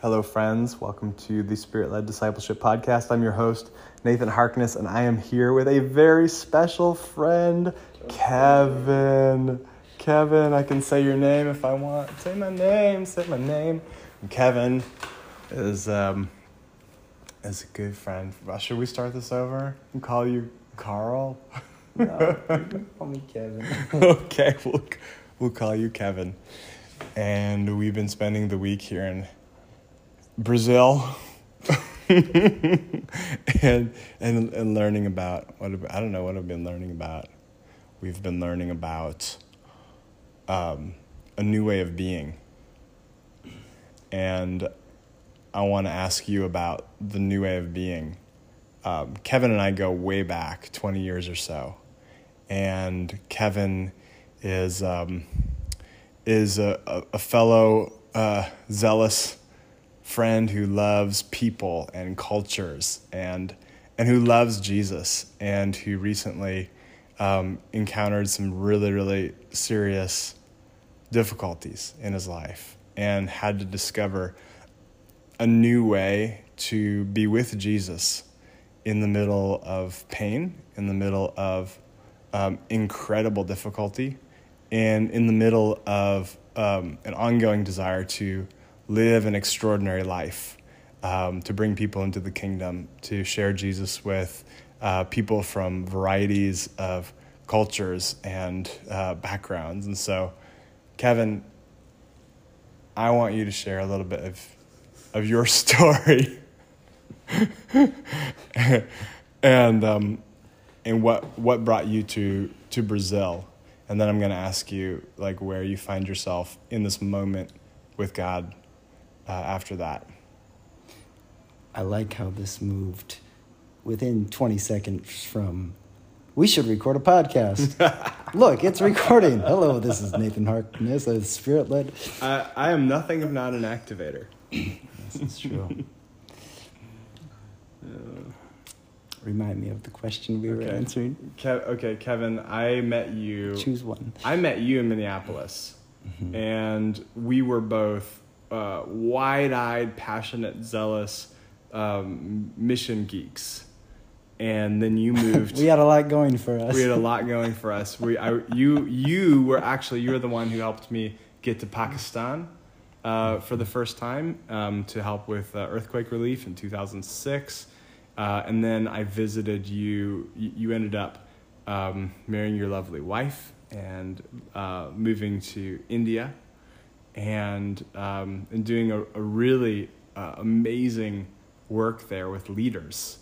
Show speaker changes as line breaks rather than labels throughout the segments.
Hello, friends. Welcome to the Spirit Led Discipleship Podcast. I'm your host, Nathan Harkness, and I am here with a very special friend, Kevin. Kevin, I can say your name if I want. Say my name. Say my name. Kevin is um, is a good friend. Uh, Should we start this over and call you Carl?
No, call me Kevin.
okay, we'll, we'll call you Kevin. And we've been spending the week here in Brazil and, and, and learning about what I don't know what I've been learning about. We've been learning about um, a new way of being. And I want to ask you about the new way of being. Um, Kevin and I go way back 20 years or so and Kevin is um, is a, a fellow uh, zealous friend who loves people and cultures and and who loves Jesus and who recently um, encountered some really really serious difficulties in his life and had to discover a new way to be with Jesus in the middle of pain, in the middle of um, incredible difficulty and in the middle of um, an ongoing desire to live an extraordinary life, um, to bring people into the kingdom, to share Jesus with uh, people from varieties of cultures and uh, backgrounds. And so, Kevin, I want you to share a little bit of, of your story. and um, and what what brought you to to Brazil, and then I'm going to ask you like where you find yourself in this moment with God uh, after that.
I like how this moved within 20 seconds from we should record a podcast. Look, it's recording. Hello, this is Nathan Harkness, a spirit led.
I, I am nothing if not an activator.
this is true. Remind me of the question we were answering.
Kev, okay, Kevin, I met you.
Choose one.
I met you in Minneapolis, and we were both uh, wide-eyed, passionate, zealous um, mission geeks. And then you moved.
We had a lot going for us.
we had a lot going for us. We, I, you, you were actually you were the one who helped me get to Pakistan uh, for the first time um, to help with uh, earthquake relief in 2006, uh, and then I visited you. You ended up um, marrying your lovely wife and uh, moving to India, and um, and doing a, a really uh, amazing work there with leaders,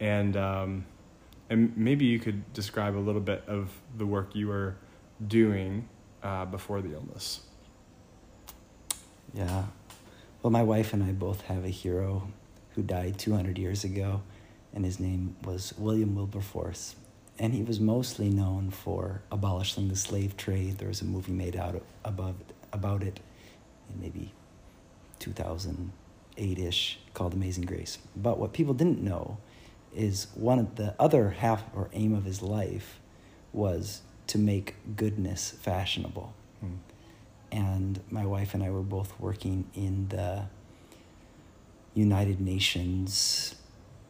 and. Um, and maybe you could describe a little bit of the work you were doing uh, before the illness.
Yeah. Well, my wife and I both have a hero who died 200 years ago, and his name was William Wilberforce. And he was mostly known for abolishing the slave trade. There was a movie made out of, above, about it in maybe 2008 ish called Amazing Grace. But what people didn't know is one of the other half or aim of his life was to make goodness fashionable
Hmm.
and my wife and I were both working in the United Nations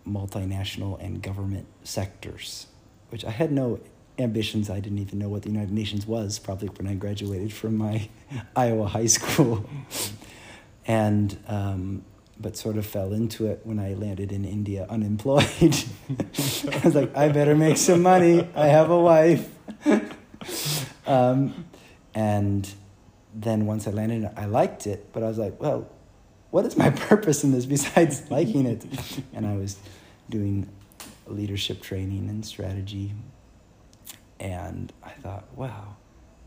multinational and government sectors, which I had no ambitions. I didn't even know what the United Nations was, probably when I graduated from my Iowa high school. and, um, but sort of fell into it when I landed in India unemployed. I was like, I better make some money. I have a wife. um, and then once I landed, I liked it, but I was like, well, what is my purpose in this besides liking it? And I was doing leadership training and strategy. And I thought, wow,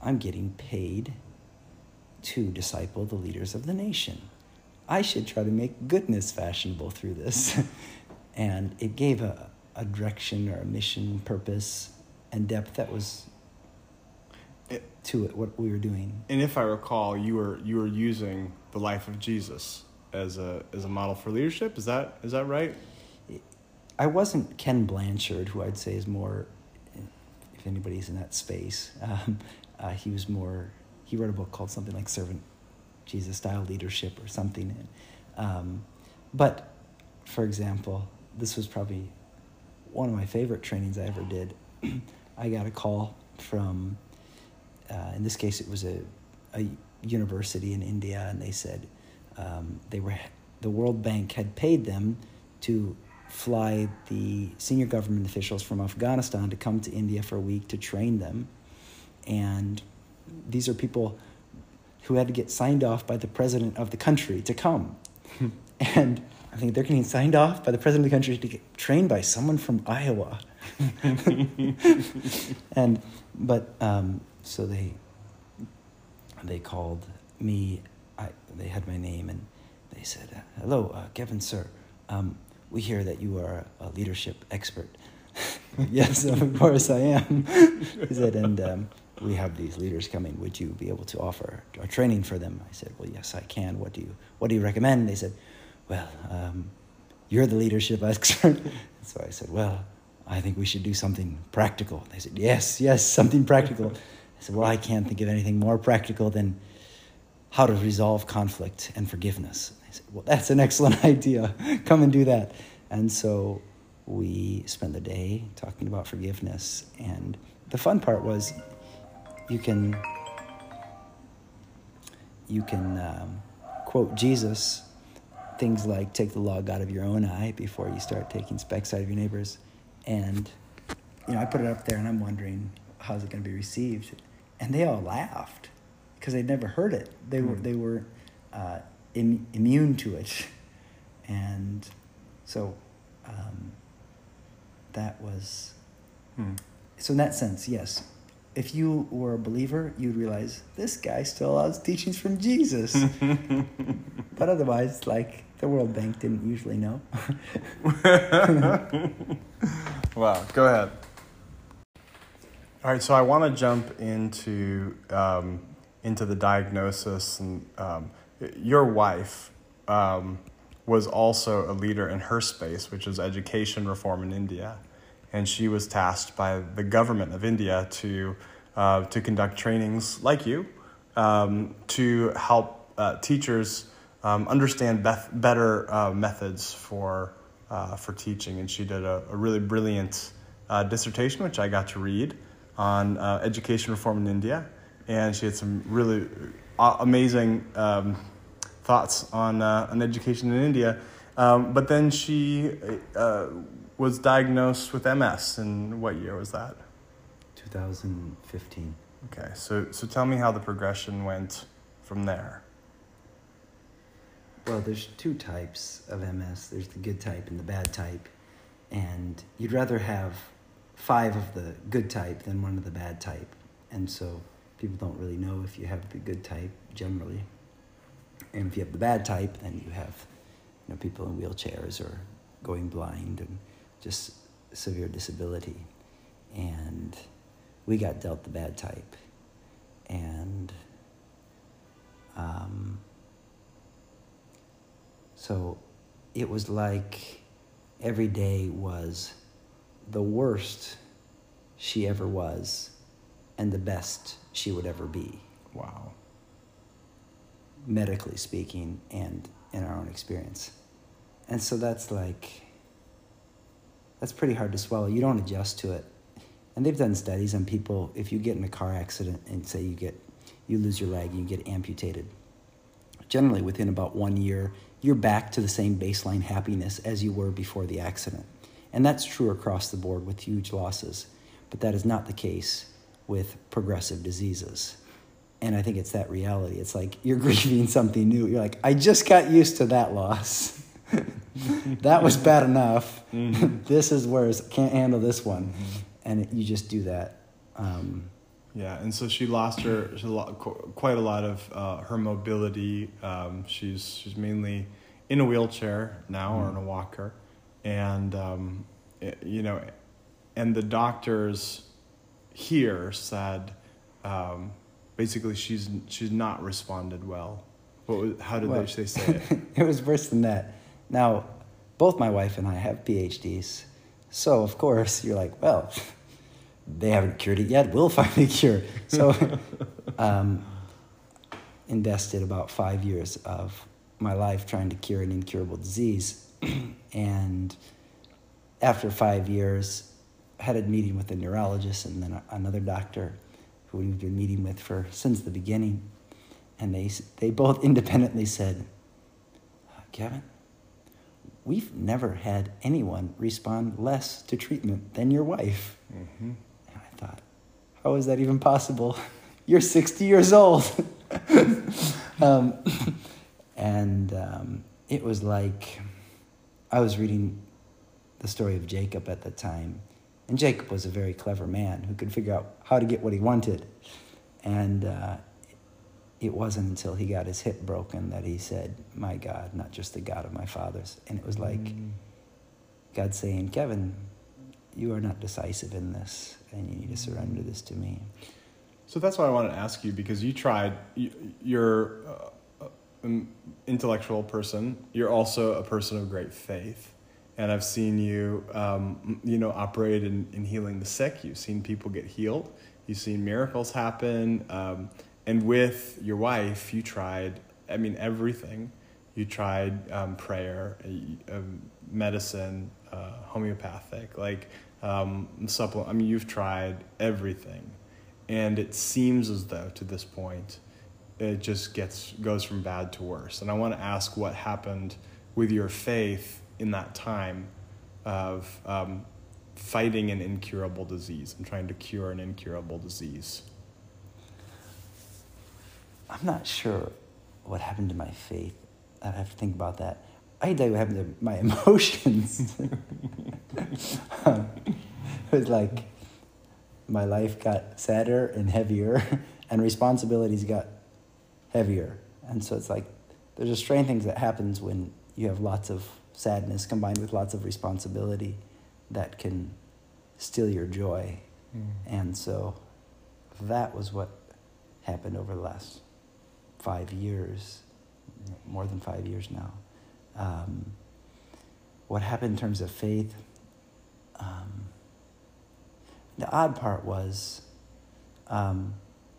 I'm getting paid to disciple the leaders of the nation. I should try to make goodness fashionable through this. and it gave a, a direction or a mission, purpose, and depth that was
It-
to it, what we were doing.
And if I recall, you were you were using the life of Jesus as a as a model for leadership. Is that is that right?
I wasn't Ken Blanchard, who I'd say is more, if anybody's in that space, um, uh, he was more, he wrote a book called something like Servant Jesus style leadership or something. Um, but for example, this was probably one of my favorite trainings I ever did. I got a call from, uh, in this case, it was a, a university in India, and they said um, they were the World Bank had paid them to fly the senior government officials from Afghanistan to come to India for a week to train them, and these are people who had to get signed off by the president of the country to come, and I think they're getting signed off by the president of the country to get trained by someone from Iowa. and but um, so they they called me. I, they had my name and they said, "Hello, uh, Kevin, sir. Um, we hear that you are a leadership expert." yes, of course I am. he said, and um, we have these leaders coming. Would you be able to offer a training for them? I said, well, yes, I can. What do you What do you recommend? They said, well, um, you're the leadership expert. so I said, well, I think we should do something practical. They said, yes, yes, something practical. I said, well, I can't think of anything more practical than how to resolve conflict and forgiveness. I said, well, that's an excellent idea. Come and do that. And so we spent the day talking about forgiveness. And the fun part was you can you can um, quote Jesus things like take the log out of your own eye before you start taking specks out of your neighbor's. And, you know, I put it up there and I'm wondering how's it going to be received. And they all laughed because they'd never heard it. They were, hmm. they were uh, Im- immune to it. And so um, that was, hmm. so in that sense, yes. If you were a believer, you'd realize this guy still has teachings from Jesus. but otherwise, like, the World Bank didn't usually know.
wow, go ahead. All right, so I want to jump into um, into the diagnosis, and um, your wife um, was also a leader in her space, which is education reform in India, and she was tasked by the government of India to uh, to conduct trainings like you um, to help uh, teachers um, understand better uh, methods for, uh, for teaching. And she did a, a really brilliant uh, dissertation, which I got to read on uh, education reform in India. And she had some really uh, amazing um, thoughts on, uh, on education in India. Um, but then she was diagnosed with MS. And what year was that?
2015.
Okay, so, so tell me how the progression went from there.
Well, there's two types of MS. There's the good type and the bad type, and you'd rather have five of the good type than one of the bad type, and so people don't really know if you have the good type generally, and if you have the bad type, then you have, you know, people in wheelchairs or going blind and just severe disability, and we got dealt the bad type, and. Um, so it was like every day was the worst she ever was and the best she would ever be.
Wow.
Medically speaking, and in our own experience. And so that's like, that's pretty hard to swallow. You don't adjust to it. And they've done studies on people, if you get in a car accident and say you get, you lose your leg, you get amputated. Generally, within about one year, you're back to the same baseline happiness as you were before the accident. And that's true across the board with huge losses. But that is not the case with progressive diseases. And I think it's that reality. It's like you're grieving something new. You're like, I just got used to that loss. that was bad enough. Mm-hmm. this is worse. I can't handle this one. Mm-hmm. And it, you just do that. Um,
yeah, and so she lost her she lost quite a lot of uh, her mobility. Um, she's she's mainly in a wheelchair now mm or in a walker, and um, it, you know, and the doctors here said um, basically she's she's not responded well. What how did well, they, they say it?
it was worse than that. Now, both my wife and I have PhDs, so of course you're like, well they haven't cured it yet. We'll find a cure. So, um, invested about five years of my life trying to cure an incurable disease. and after five years, had a meeting with a neurologist and then another doctor who we've been meeting with for since the beginning. And they, they both independently said, Kevin, we've never had anyone respond less to treatment than your wife. Mm-hmm. And I thought, how is that even possible? You're 60 years old. um, and um, it was like I was reading the story of Jacob at the time. And Jacob was a very clever man who could figure out how to get what he wanted. And uh, it wasn't until he got his hip broken that he said, My God, not just the God of my fathers. And it was like mm. God saying, Kevin, you are not decisive in this, and you need to surrender this to me.
So that's why I wanted to ask you because you tried, you're an intellectual person, you're also a person of great faith. And I've seen you, um, you know, operate in, in healing the sick. You've seen people get healed. You've seen miracles happen. Um, and with your wife, you tried, I mean, everything. You tried um, prayer, uh, medicine, uh, homeopathic, like um, supplement. I mean, you've tried everything. And it seems as though to this point, it just gets goes from bad to worse. And I want to ask what happened with your faith in that time of um, fighting an incurable disease and trying to cure an incurable disease.
I'm not sure what happened to my faith. I have to think about that. I can tell you what happened to my emotions. it was like my life got sadder and heavier, and responsibilities got heavier. And so it's like there's a strange thing that happens when you have lots of sadness combined with lots of responsibility that can steal your joy. Mm. And so that was what happened over the last five years, more than five years now. Um, what happened in terms of faith? Um, the odd part was um,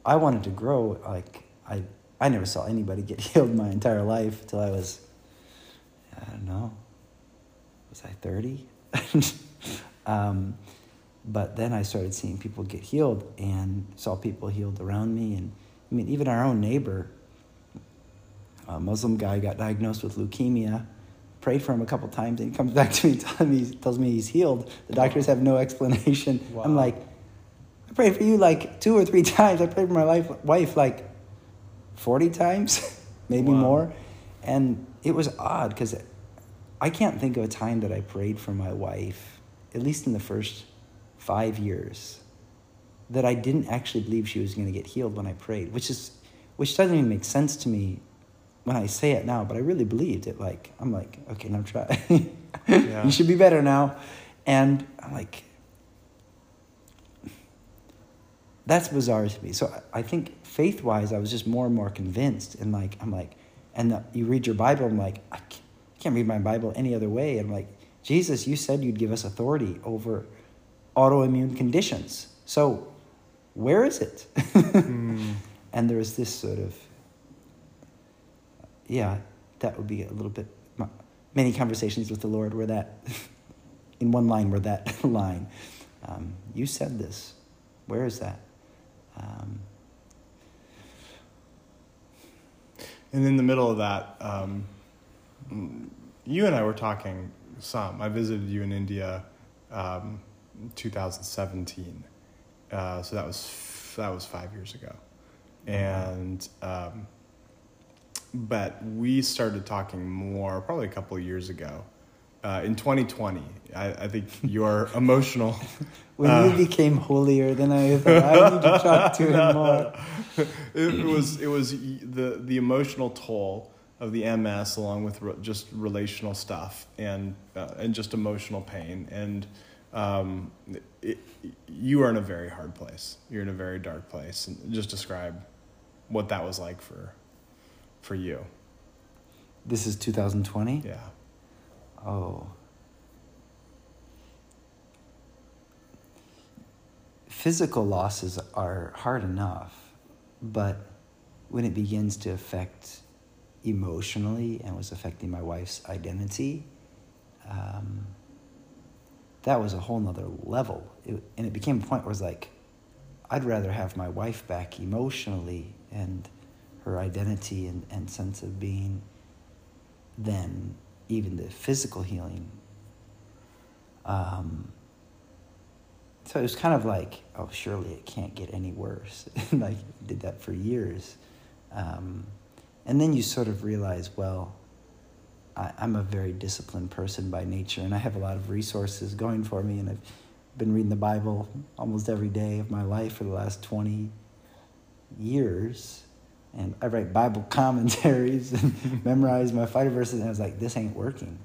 I wanted to grow. Like I, I never saw anybody get healed my entire life till I was, I don't know, was I thirty? um, but then I started seeing people get healed and saw people healed around me, and I mean even our own neighbor a Muslim guy got diagnosed with leukemia. Prayed for him a couple times, and he comes back to me, telling me, tells me he's healed. The doctors have no explanation. Wow. I'm like, I prayed for you like two or three times. I prayed for my life, wife like 40 times, maybe wow. more. And it was odd because I can't think of a time that I prayed for my wife, at least in the first five years, that I didn't actually believe she was going to get healed when I prayed, which is which doesn't even make sense to me when I say it now, but I really believed it. Like, I'm like, okay, now try. yeah. You should be better now. And I'm like, that's bizarre to me. So I think faith wise, I was just more and more convinced. And like, I'm like, and the, you read your Bible, I'm like, I can't, can't read my Bible any other way. And I'm like, Jesus, you said you'd give us authority over autoimmune conditions. So where is it? mm. And there is this sort of yeah, that would be a little bit many conversations with the Lord where that in one line were that line. Um, you said this. Where is that? Um,
and in the middle of that, um, you and I were talking some. I visited you in India, um, 2017. Uh, so that was that was five years ago, and um, but we started talking more probably a couple of years ago. Uh, in 2020, I, I think your emotional.
when uh, you became holier than I thought, I need to talk to him more.
It, it, was it was the the emotional toll of the MS, along with re- just relational stuff and uh, and just emotional pain, and um, it, you are in a very hard place. You're in a very dark place, and just describe what that was like for for you?
This is 2020?
Yeah.
Oh. Physical losses are hard enough, but when it begins to affect emotionally and was affecting my wife's identity, um, that was a whole nother level. It, and it became a point where it's like, I'd rather have my wife back emotionally and her identity and, and sense of being than even the physical healing. Um, so it was kind of like, oh, surely it can't get any worse. like, did that for years. Um, and then you sort of realize, well, I, I'm a very disciplined person by nature, and I have a lot of resources going for me, and I've been reading the Bible almost every day of my life for the last 20 years. And I write Bible commentaries and memorize my fighter verses, and I was like, this ain't working.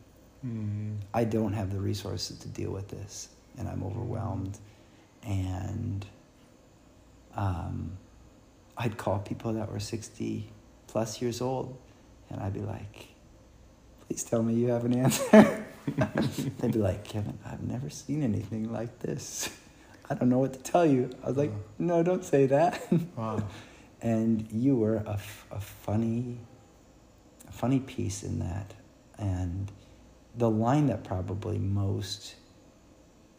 Mm-hmm. I don't have the resources to deal with this, and I'm overwhelmed. And um, I'd call people that were 60 plus years old, and I'd be like, please tell me you have an answer. They'd be like, Kevin, I've never seen anything like this. I don't know what to tell you. I was like, no, don't say that. Wow. and you were a, a funny, a funny piece in that. And the line that probably most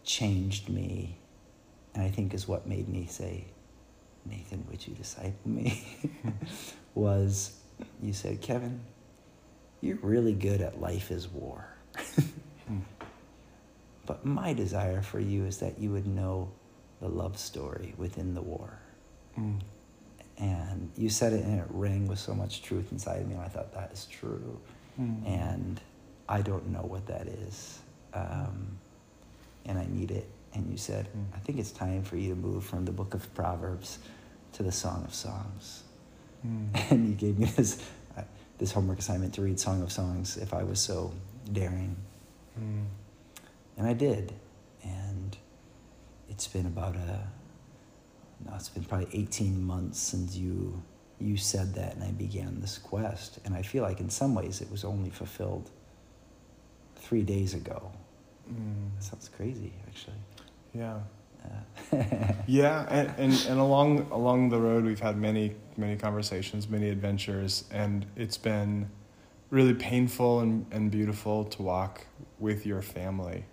changed me, and I think is what made me say, Nathan, would you disciple me? was you said, Kevin, you're really good at life is war. But my desire for you is that you would know the love story within the war. Mm. And you said it and it rang with so much truth inside of me, and I thought that is true. Mm. And I don't know what that is. Um, and I need it. And you said, mm. I think it's time for you to move from the book of Proverbs to the Song of Songs. Mm. And he gave me this, uh, this homework assignment to read Song of Songs if I was so daring. Mm. And I did. And it's been about a, no, it's been probably 18 months since you, you said that and I began this quest. And I feel like in some ways it was only fulfilled three days ago. Mm. That sounds crazy, actually.
Yeah. Yeah, and, and, and along along the road we've had many many conversations, many adventures, and it's been really painful and, and beautiful to walk with your family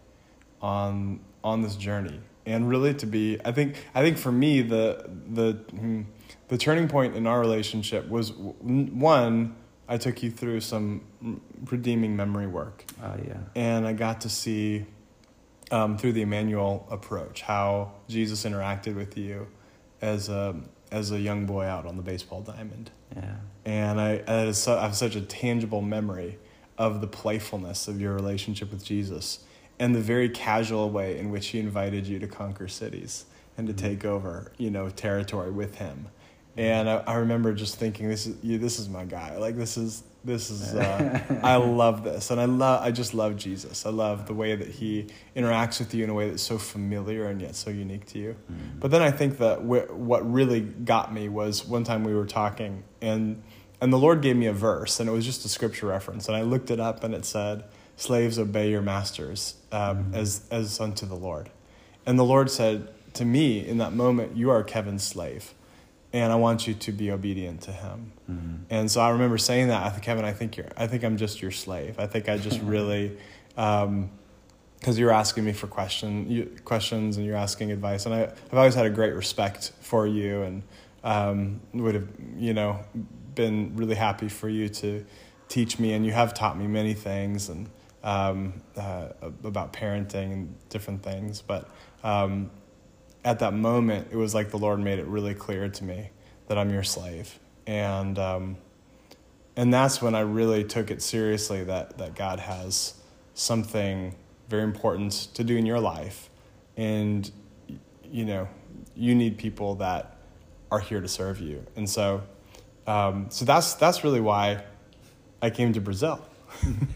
on on this journey. And really to be i think i think for me the the hmm, the turning point in our relationship was one i took you through some redeeming memory work.
Oh yeah.
And i got to see um, through the Immanuel approach how jesus interacted with you as a as a young boy out on the baseball diamond
yeah
and i, I have such a tangible memory of the playfulness of your relationship with jesus and the very casual way in which he invited you to conquer cities and to mm-hmm. take over, you know, territory with him. And I, I remember just thinking, this is you, this is my guy. Like this is this is uh, I love this, and I love I just love Jesus. I love the way that he interacts with you in a way that's so familiar and yet so unique to you. Mm-hmm. But then I think that wh- what really got me was one time we were talking, and and the Lord gave me a verse, and it was just a scripture reference, and I looked it up, and it said slaves obey your masters um, mm-hmm. as as unto the Lord. And the Lord said to me in that moment, "You are Kevin's slave, and I want you to be obedient to him." Mm-hmm. And so I remember saying that, I think, Kevin, I think you're, I think I'm just your slave. I think I just really. Um, because you're asking me for question, you, questions and you're asking advice, and I, have always had a great respect for you, and um, would have you know been really happy for you to teach me, and you have taught me many things, and um, uh, about parenting and different things. But um, at that moment, it was like the Lord made it really clear to me that I'm your slave, and um, and that's when I really took it seriously that that God has something very important to do in your life, and you know you need people that are here to serve you, and so um, so that's that's really why I came to Brazil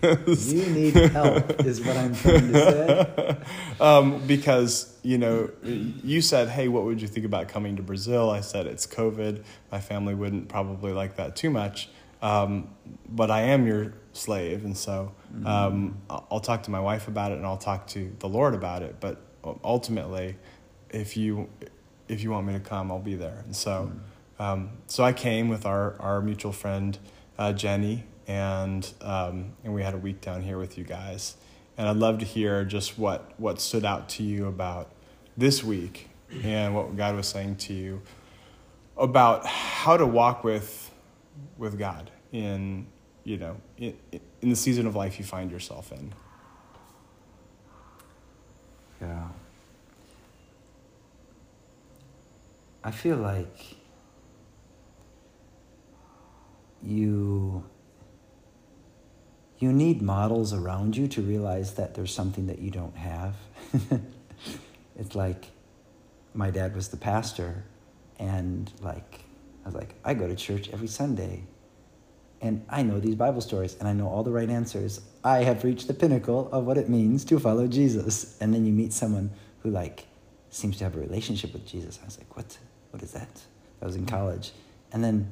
you need help, is what I'm trying to say.
Um, because, you know, you said, hey, what would you think about coming to Brazil? I said, it's COVID. My family wouldn't probably like that too much. Um, but I am your slave. And so um, I'll talk to my wife about it and I'll talk to the Lord about it. But ultimately, if you, if you want me to come, I'll be there. And so. Um, so I came with our, our mutual friend, uh, Jenny, and, um, and we had a week down here with you guys. And I'd love to hear just what, what stood out to you about this week and what God was saying to you about how to walk with, with God in, you know, in, in the season of life you find yourself in.
Yeah. I feel like you you need models around you to realize that there's something that you don't have. it's like my dad was the pastor and like I was like I go to church every Sunday and I know these Bible stories and I know all the right answers. I have reached the pinnacle of what it means to follow Jesus. And then you meet someone who like seems to have a relationship with Jesus. I was like, what? What is that? I was in college. And then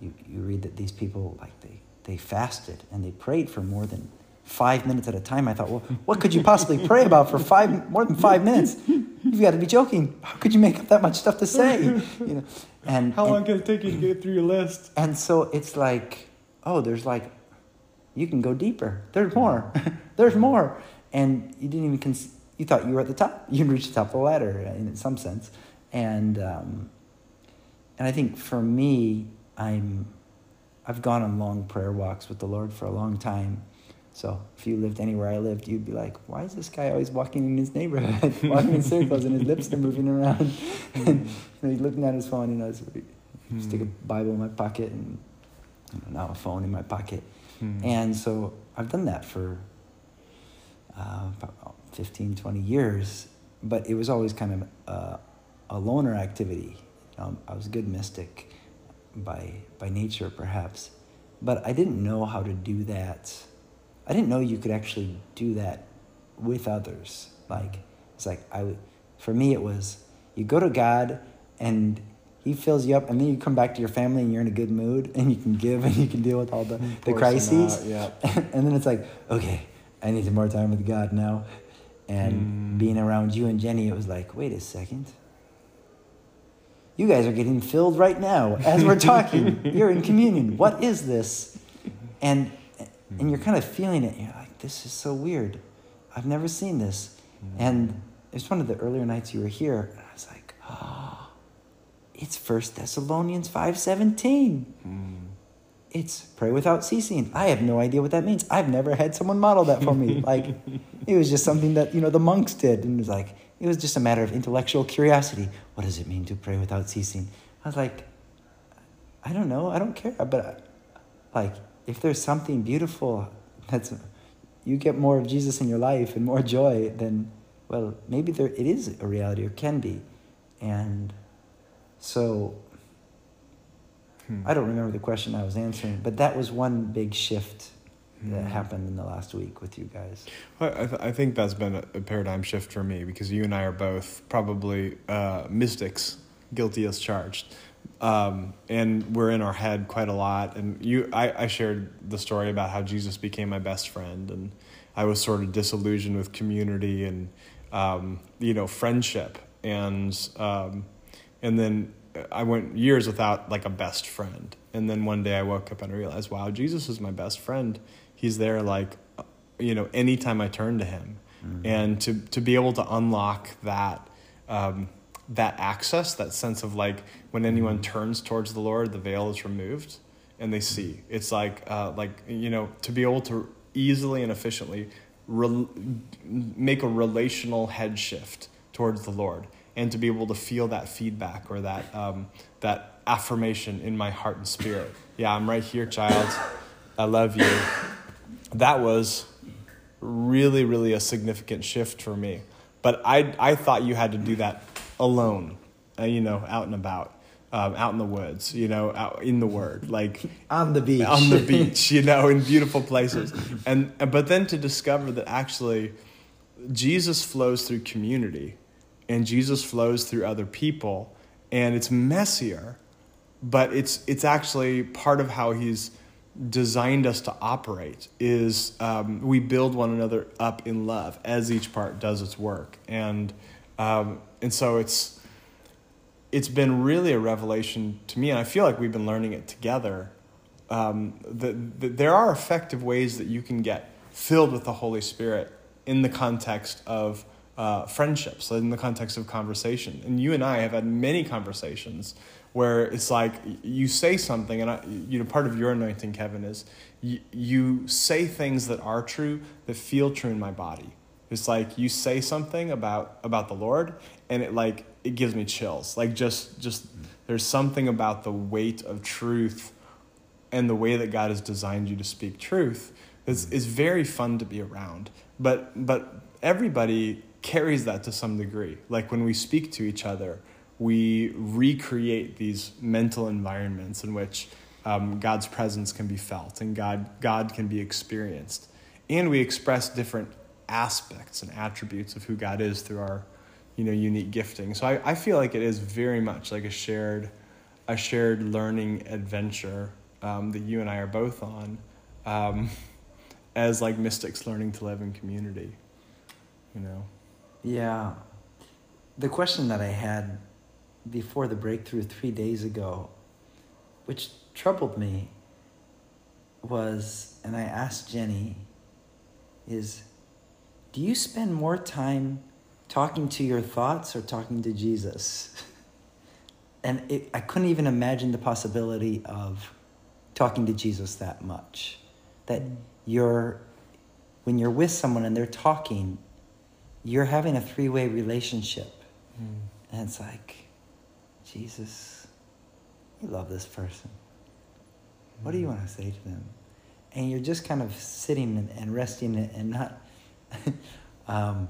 you, you read that these people like they, they fasted and they prayed for more than five minutes at a time. I thought, well, what could you possibly pray about for five more than five minutes? You've got to be joking. How could you make up that much stuff to say? You know, and
how
and,
long can it take you to get through your list?
And so it's like oh, there's like, you can go deeper. There's more. there's more. And you didn't even, cons- you thought you were at the top. You reached the top of the ladder in some sense. And, um, and I think for me, I'm, I've gone on long prayer walks with the Lord for a long time. So if you lived anywhere I lived, you'd be like, why is this guy always walking in his neighborhood, walking in circles and his lips are moving around? and you know, he's looking at his phone, you know, stick a Bible in my pocket and now a phone in my pocket. Mm. And so I've done that for uh, about 15, 20 years, but it was always kind of a, a loner activity. Um, I was a good mystic by, by nature, perhaps, but I didn't know how to do that. I didn't know you could actually do that with others. Like, it's like, I would, for me, it was you go to God and he fills you up, and then you come back to your family and you're in a good mood, and you can give and you can deal with all the, the crises.
yeah.
and then it's like, okay, I need some more time with God now. And mm. being around you and Jenny, it was like, wait a second. You guys are getting filled right now as we're talking. you're in communion. What is this? And and you're kind of feeling it. You're like, this is so weird. I've never seen this. Mm. And it's one of the earlier nights you were here, and I was like, oh it's First Thessalonians 5.17. Mm. It's pray without ceasing. I have no idea what that means. I've never had someone model that for me. like, it was just something that, you know, the monks did. And it was like, it was just a matter of intellectual curiosity. What does it mean to pray without ceasing? I was like, I don't know. I don't care. But, like, if there's something beautiful that's, you get more of Jesus in your life and more joy, then, well, maybe there, it is a reality or can be. And so hmm. I don't remember the question I was answering, but that was one big shift that hmm. happened in the last week with you guys?
Well, I, th- I, think that's been a, a, paradigm shift for me because you and I are both probably uh, mystics, guilty as charged. Um, and we're in our head quite a lot. And you, I, I shared the story about how Jesus became my best friend, and I was sort of disillusioned with community and um, you know friendship, and um, and then I went years without like a best friend. And then one day I woke up and I realized, wow, Jesus is my best friend. He's there like, you know, anytime I turn to him. Mm-hmm. And to, to be able to unlock that, um, that access, that sense of like when anyone mm-hmm. turns towards the Lord, the veil is removed and they see. It's like, uh, like, you know, to be able to easily and efficiently re- make a relational head shift towards the Lord and to be able to feel that feedback or that um, that affirmation in my heart and spirit. Yeah, I'm right here, child. I love you. That was really, really a significant shift for me. But I, I thought you had to do that alone, uh, you know, out and about. Um, out in the woods, you know, out in the Word, like
on the beach,
on the beach, you know, in beautiful places, and but then to discover that actually Jesus flows through community, and Jesus flows through other people and it's messier but it's it's actually part of how he's designed us to operate is um, we build one another up in love as each part does its work and um, and so it's it's been really a revelation to me, and I feel like we've been learning it together. Um, that, that there are effective ways that you can get filled with the Holy Spirit in the context of uh, friendships, in the context of conversation. And you and I have had many conversations where it's like you say something, and I, you know, part of your anointing, Kevin, is you, you say things that are true that feel true in my body. It's like you say something about about the Lord, and it like it gives me chills. Like just just there's something about the weight of truth and the way that God has designed you to speak truth is is very fun to be around. But but everybody carries that to some degree. Like when we speak to each other, we recreate these mental environments in which um, God's presence can be felt and God God can be experienced, and we express different aspects and attributes of who God is through our you know unique gifting. So I, I feel like it is very much like a shared a shared learning adventure um, that you and I are both on um, as like mystics learning to live in community. You know.
Yeah. The question that I had before the breakthrough three days ago, which troubled me, was, and I asked Jenny, is do you spend more time talking to your thoughts or talking to Jesus. And it, I couldn't even imagine the possibility of talking to Jesus that much. That you're, when you're with someone and they're talking, you're having a three way relationship. Mm. And it's like, Jesus, you love this person. What do you want to say to them? And you're just kind of sitting and resting and not. um,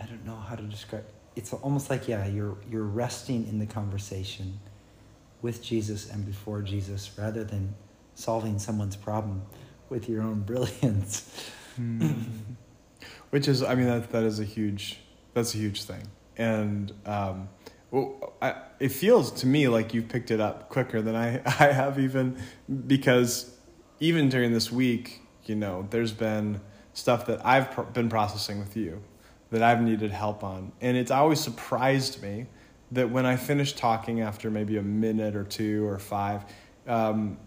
I don't know how to describe. It's almost like yeah, you're you're resting in the conversation with Jesus and before Jesus, rather than solving someone's problem with your own brilliance.
mm. Which is, I mean, that that is a huge that's a huge thing, and um, well, I, it feels to me like you've picked it up quicker than I I have even because even during this week, you know, there's been stuff that I've pr- been processing with you that I've needed help on. And it's always surprised me that when I finish talking after maybe a minute or two or five, um,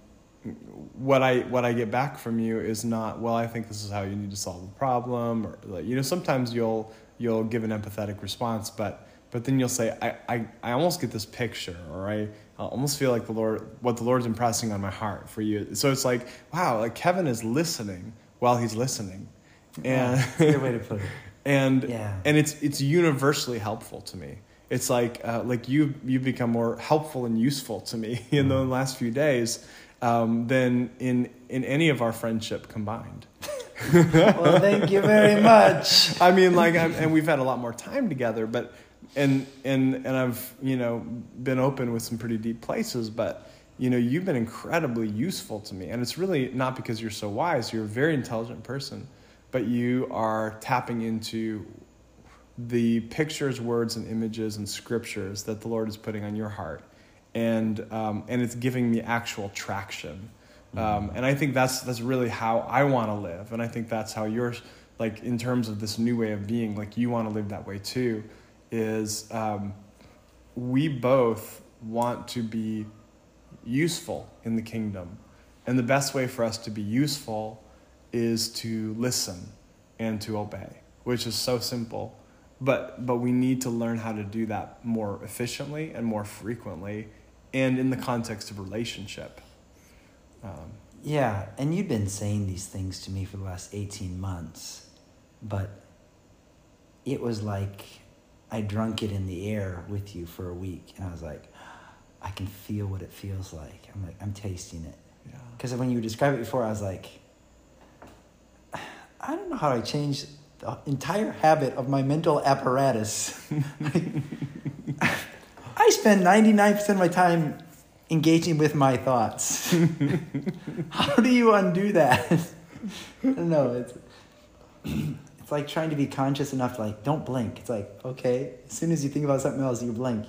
what I what I get back from you is not well. I think this is how you need to solve the problem, or like, you know. Sometimes you'll you'll give an empathetic response, but but then you'll say I, I, I almost get this picture, or I, I almost feel like the Lord what the Lord's impressing on my heart for you. So it's like wow, like Kevin is listening while he's listening, and
yeah, good way to put it
and yeah. and it's it's universally helpful to me. It's like uh, like you you've become more helpful and useful to me in the mm-hmm. last few days um, than in in any of our friendship combined.
well, thank you very much.
I mean, like, I'm, and we've had a lot more time together, but and and and I've you know been open with some pretty deep places, but you know you've been incredibly useful to me, and it's really not because you're so wise. You're a very intelligent person but you are tapping into the pictures, words, and images and scriptures that the Lord is putting on your heart. And, um, and it's giving me actual traction. Um, and I think that's, that's really how I want to live. And I think that's how you're, like, in terms of this new way of being, like, you want to live that way too, is um, we both want to be useful in the kingdom. And the best way for us to be useful is to listen and to obey, which is so simple. But, but we need to learn how to do that more efficiently and more frequently and in the context of relationship.
Um, yeah, and you've been saying these things to me for the last 18 months, but it was like I drunk it in the air with you for a week, and I was like, I can feel what it feels like. I'm like, I'm tasting it. Because yeah. when you described it before, I was like, I don't know how I changed the entire habit of my mental apparatus. I spend 99% of my time engaging with my thoughts. how do you undo that? I don't know. It's, it's like trying to be conscious enough like, don't blink. It's like, okay, as soon as you think about something else, you blink.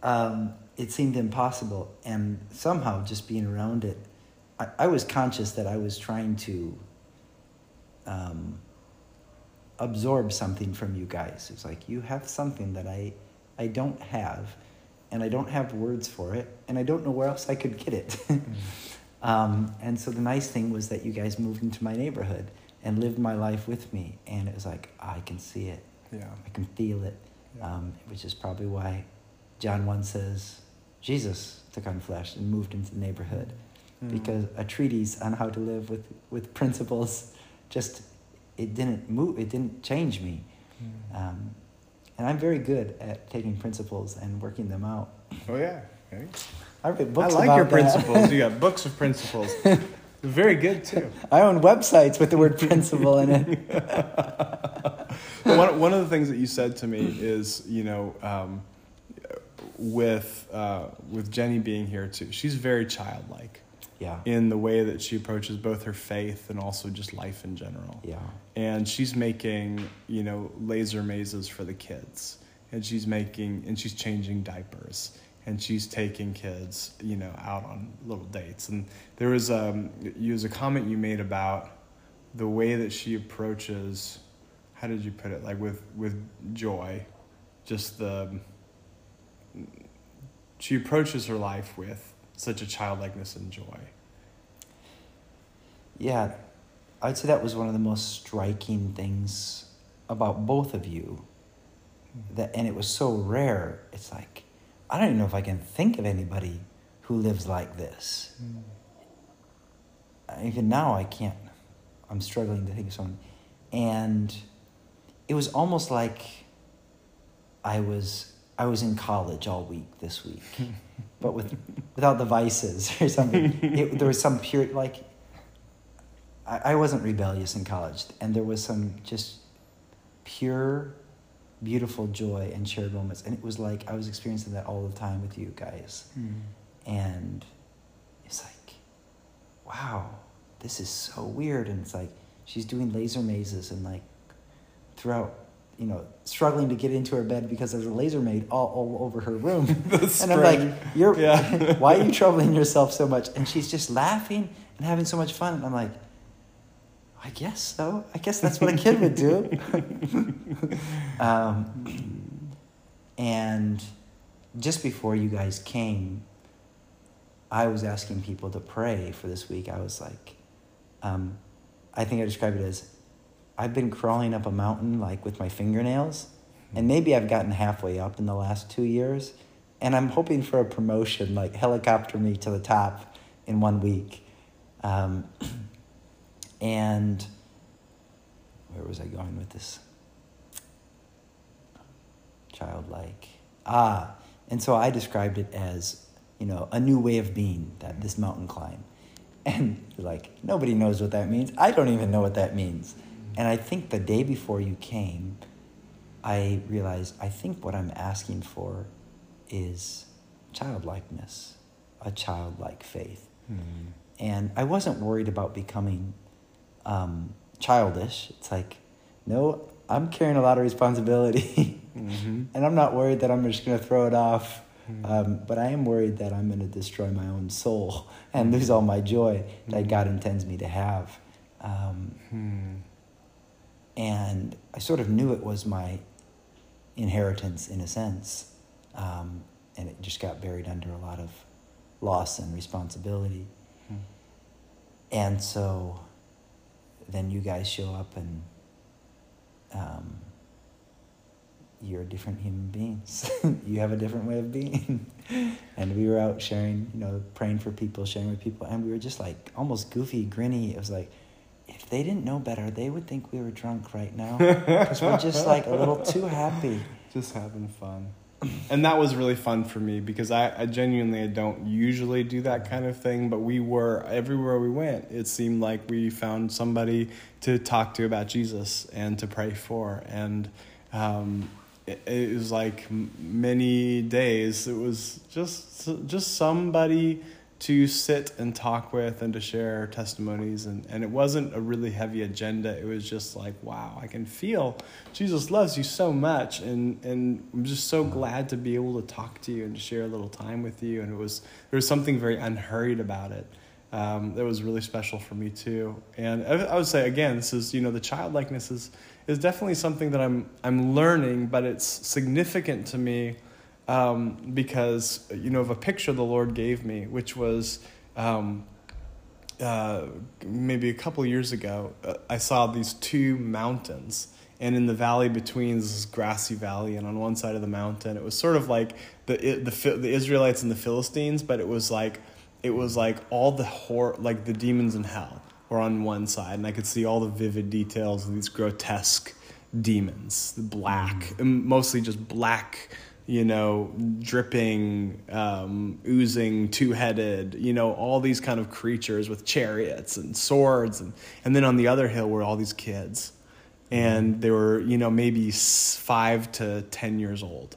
Um, it seemed impossible. And somehow just being around it, I, I was conscious that I was trying to um, absorb something from you guys. It's like you have something that I I don't have, and I don't have words for it, and I don't know where else I could get it. um, and so the nice thing was that you guys moved into my neighborhood and lived my life with me, and it was like I can see it,
Yeah.
I can feel it,
Yeah.
um, which is probably why John one says Jesus took on flesh and moved into the neighborhood
Mm.
because a treatise on how to live with, with principles just it didn't move it didn't change me
Mm.
um, and i'm very good at taking principles and working them out
Oh yeah. Okay.
i read books
I
like
your
that.
principles. You got books of principles. Very good too.
i own websites with the word principle in it.
One, one of the things that you said to me is, you know, um, with uh, with Jenny being here too, she's very childlike
yeah.
in the way that she approaches both her faith and also just life in general.
yeah.
And she's making, you know, laser mazes for the kids, and she's making and she's changing diapers, and she's taking kids, you know, out on little dates. And there was um, you was a comment you made about the way that she approaches. How did you put it? Like with with joy, just the. She approaches her life with such a childlikeness and joy.
yeah i'd say that was one of the most striking things about both of you that and it was so rare it's like i don't even know if i can think of anybody who lives like this mm. even now I can't. I'm struggling to think of someone, and it was almost like I was I was in college all week this week, but with without the vices or something. It, there was some pure like. I, I wasn't rebellious in college, and there was some just pure, beautiful joy and shared moments, and it was like I was experiencing that all the time with you guys. Hmm. And it's like wow this is so weird. And it's like she's doing laser mazes and like throughout you know struggling to get into her bed because there's a laser maid all, all over her room. And i'm like you're
Yeah.
why are you troubling yourself so much? And she's just laughing and having so much fun. And i'm like i guess so i guess that's what a kid would do um, and just before you guys came, I was asking people to pray for this week. I was like, um, I think I described it as I've been crawling up a mountain like with my fingernails, and maybe I've gotten halfway up in the last two years, and I'm hoping for a promotion, like helicopter me to the top in one week. Um, and where was I going with this? Childlike. Ah, and so I described it as, you know, a new way of being, that this mountain climb. And you're like, nobody knows what that means. I don't even know what that means. And I think the day before you came, I realized I think what I'm asking for is childlikeness, a childlike faith. And I wasn't worried about becoming um, childish. It's like, no, I'm carrying a lot of responsibility.
Mm-hmm.
and I'm not worried that I'm just going to throw it off.
Hmm.
Um, but I am worried that I'm going to destroy my own soul and lose all my joy that
Hmm.
God intends me to have. Um,
Hmm.
and I sort of knew it was my inheritance in a sense. Um, and it just got buried under a lot of loss and responsibility.
Hmm.
And so then you guys show up and um, you're different human beings. you have a different way of being. and we were out sharing, you know, praying for people, sharing with people, and we were just like almost goofy, grinny. It was like, if they didn't know better, they would think we were drunk right now. Because we're just like a little too happy.
just having fun and that was really fun for me because I, I genuinely don't usually do that kind of thing but we were everywhere we went it seemed like we found somebody to talk to about jesus and to pray for. And um, it, it was like many days it was just just somebody to sit and talk with and to share testimonies and, and it wasn't a really heavy agenda. It was just like wow i can feel jesus loves you so much and, and i'm just so glad to be able to talk to you and to share a little time with you. And it was there was something very unhurried about it um, that was really special for me too. And I, I would say again this is you know the childlikeness is is definitely something that i'm i'm learning but it's significant to me um, because you know of a picture the Lord gave me, which was um, uh, maybe a couple years ago. Uh, I saw these two mountains, and in the valley between this grassy valley, and on one side of the mountain, it was sort of like the the the Israelites and the Philistines, but it was like it was like all the hor- like the demons in hell were on one side, and I could see all the vivid details of these grotesque demons, the black, mm. mostly just black you know, dripping, um, oozing, two headed, you know, all these kind of creatures with chariots and swords. And, and then on the other hill were all these kids. And they were, you know, maybe five to 10 years old.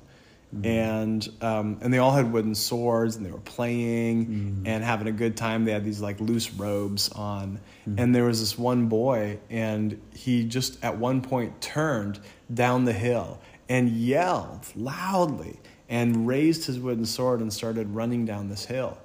Mm-hmm. And, um, and they all had wooden swords and they were playing mm-hmm. and having a good time. They had these like loose robes on. Mm-hmm. And there was this one boy, and he just at one point turned down the hill and yelled loudly and raised his wooden sword and started running down this hill.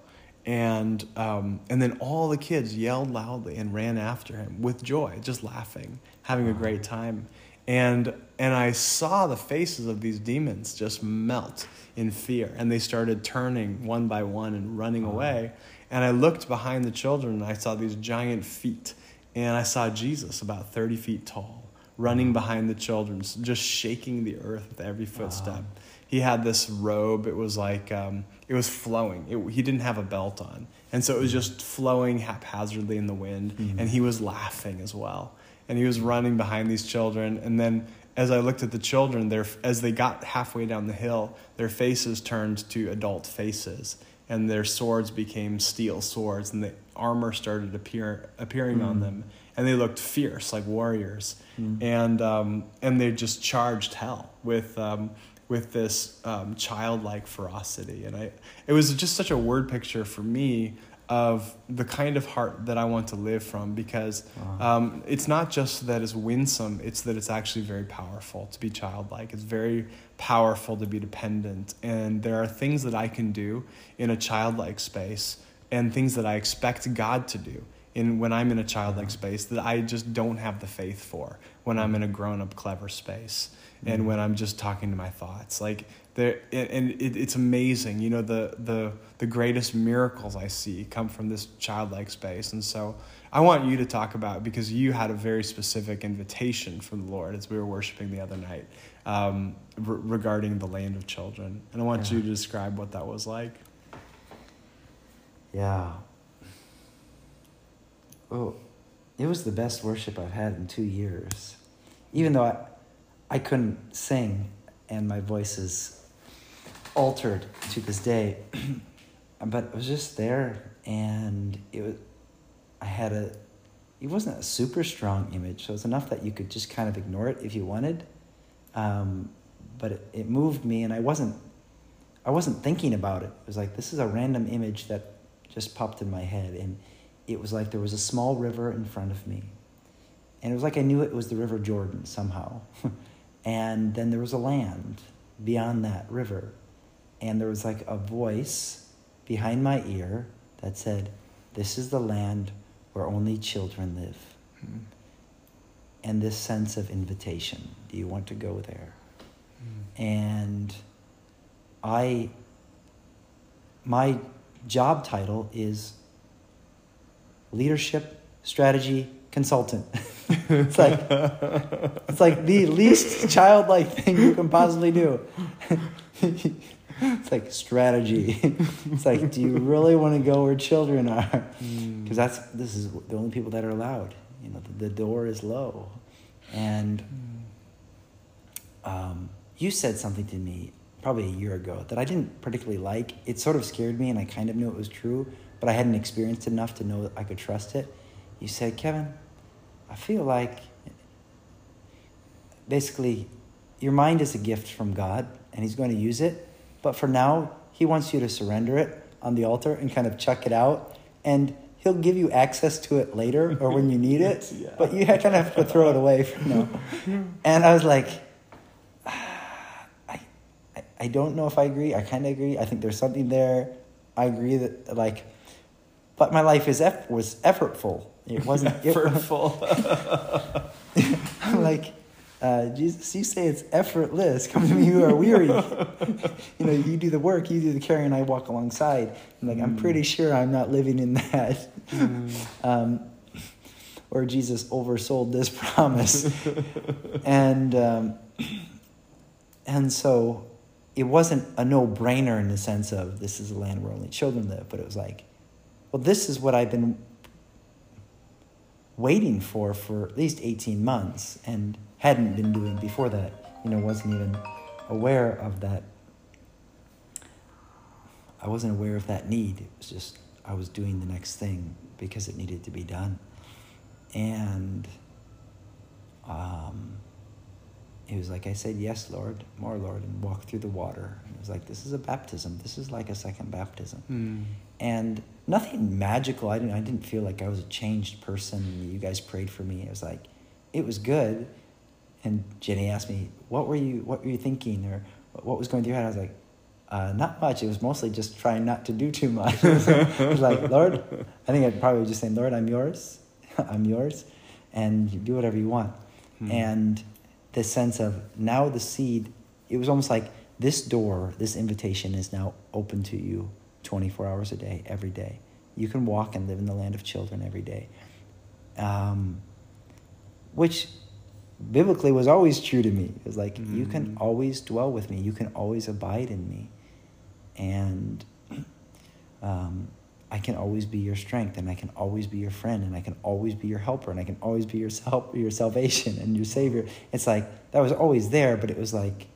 And, um, and then all the kids yelled loudly and ran after him with joy, just laughing, having a great time. And, and I saw the faces of these demons just melt in fear. And they started turning one by one and running away. And I looked behind the children and I saw these giant feet. And I saw Jesus about 30 feet tall running behind the children, just shaking the earth with every footstep. Wow. He had this robe. It was like um, it was flowing. It, he didn't have a belt on, and so it was just flowing haphazardly in the wind. Mm-hmm. And he was laughing as well. And he was running behind these children. And then, as I looked at the children, their, as they got halfway down the hill, their faces turned to adult faces, and their swords became steel swords, and the armor started appear, appearing mm-hmm. on them and they looked fierce like warriors, mm. and um, and they just charged hell with um, with this um, childlike ferocity, and I it was just such a word picture for me of the kind of heart that I want to live from because wow. um, it's not just that it's winsome, it's that it's actually very powerful to be childlike. It's very powerful to be dependent. And there are things that I can do in a childlike space and things that I expect God to do in when I'm in a childlike space that I just don't have the faith for when I'm in a grown up clever space and when I'm just talking to my thoughts. Like there and it, it's amazing you know the the the greatest miracles I see come from this childlike space. And so I want you to talk about because you had a very specific invitation from the Lord as we were worshiping the other night um, re- regarding the land of children. And I want yeah. you to describe what that was like.
Yeah oh, it was the best worship I've had in two years. Even though I, I couldn't sing and my voice is altered to this day, but it was just there and it was, I had a, it wasn't a super strong image, so it was enough that you could just kind of ignore it if you wanted. Um, but it, it moved me and I wasn't, I wasn't thinking about it. It was like, this is a random image that just popped in my head and it was like there was a small river in front of me. And it was like I knew it was the River Jordan somehow. and then there was a land beyond that river. And there was like a voice behind my ear that said, This is the land where only children live. Mm. And this sense of invitation do you want to go there? Mm. And I, my job title is leadership strategy consultant. it's like it's like the least childlike thing you can possibly do. it's like strategy. It's like, do you really want to go where children are? Because hmm. that's this is the only people that are allowed. You know, the, the door is low, and um, you said something to me probably a year ago that I didn't particularly like. It sort of scared me, and I kind of knew it was true but I hadn't experienced enough to know that I could trust it. You said, Kevin, I feel like basically your mind is a gift from God and He's going to use it. But for now, He wants you to surrender it on the altar and kind of chuck it out. And He'll give you access to it later or when you need it. yeah. But you kind of have to throw it away for now. and I was like, ah, I, I, I don't know if I agree. I kind of agree. I think there's something there. I agree that, like, but my life is eff- was effortful. It wasn't
effortful.
Like, uh, Jesus, you say it's effortless. Come to me who are weary. you know, you do the work, you do the carrying, I walk alongside. I'm like, I'm pretty sure I'm not living in that. um, or Jesus oversold this promise. and um, and so it wasn't a no-brainer in the sense of this is a land where only children live, but it was like, well, this is what I've been waiting for for at least 18 months and hadn't been doing before that. You know, wasn't even aware of that. I wasn't aware of that need. It was just I was doing the next thing because it needed to be done. And um, it was like I said, Yes, Lord, more, Lord, and walked through the water. And it was like, This is a baptism. This is like a second baptism.
Mm.
And nothing magical. I didn't, I didn't feel like I was a changed person. You guys prayed for me. It was like, it was good. And Jenny asked me, What were you, what were you thinking? Or what was going through your head? I was like, uh, not much. It was mostly just trying not to do too much. it, was like, it was like, Lord, I think I'd probably just saying, Lord, I'm yours. I'm yours. And you do whatever you want. Hmm. And this sense of now the seed, it was almost like this door, this invitation is now open to you 24 hours a day, every day. You can walk and live in the land of children every day. Um, which biblically was always true to me. It was like, mm-hmm. you can mm. always dwell with me, you can always abide in me. And um, I can always be your strength, and I can always be your friend, and I can always be your helper, and I can always be your, help, your salvation and your savior. It's like that was always there, but it was like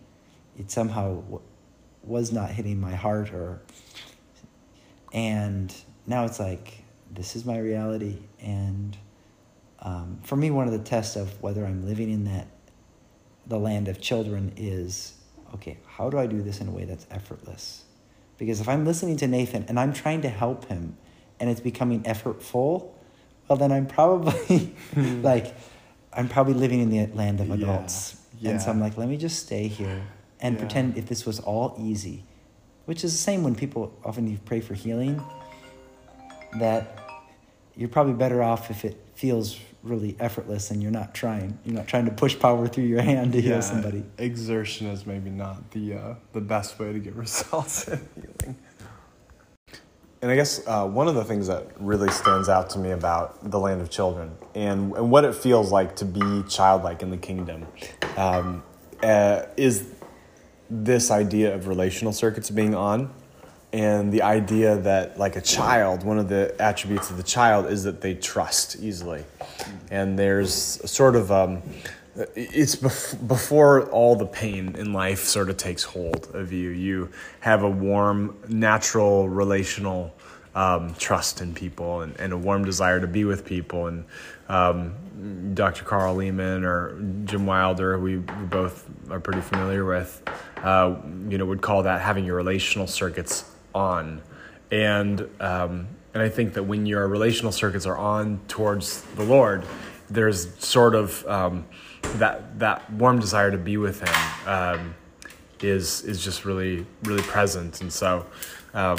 it somehow was not hitting my heart or and now it's like this is my reality and um, for me one of the tests of whether i'm living in that the land of children is okay how do i do this in a way that's effortless because if i'm listening to nathan and i'm trying to help him and it's becoming effortful well then i'm probably like i'm probably living in the land of adults yeah. Yeah. and so i'm like let me just stay here and yeah. pretend if this was all easy which is the same when people often you pray for healing, that you're probably better off if it feels really effortless and you're not trying. You're not trying to push power through your hand to yeah, heal somebody.
Exertion is maybe not the uh, the best way to get results in healing. And I guess uh, one of the things that really stands out to me about the land of children and, and what it feels like to be childlike in the kingdom um, uh, is this idea of relational circuits being on and the idea that like a child one of the attributes of the child is that they trust easily. And there's sort of um, it's bef- before all the pain in life sort of takes hold of you you have a warm natural relational um, trust in people and, and, a warm desire to be with people. And um, Dr. Karl Lehman or Jim Wilder, we, we both are pretty familiar with, uh, you know, would call that having your relational circuits on. And, um, and I think that when your relational circuits are on towards the Lord, there's sort of um, that, that warm desire to be with Him um, is, is just really, really present. And so, um,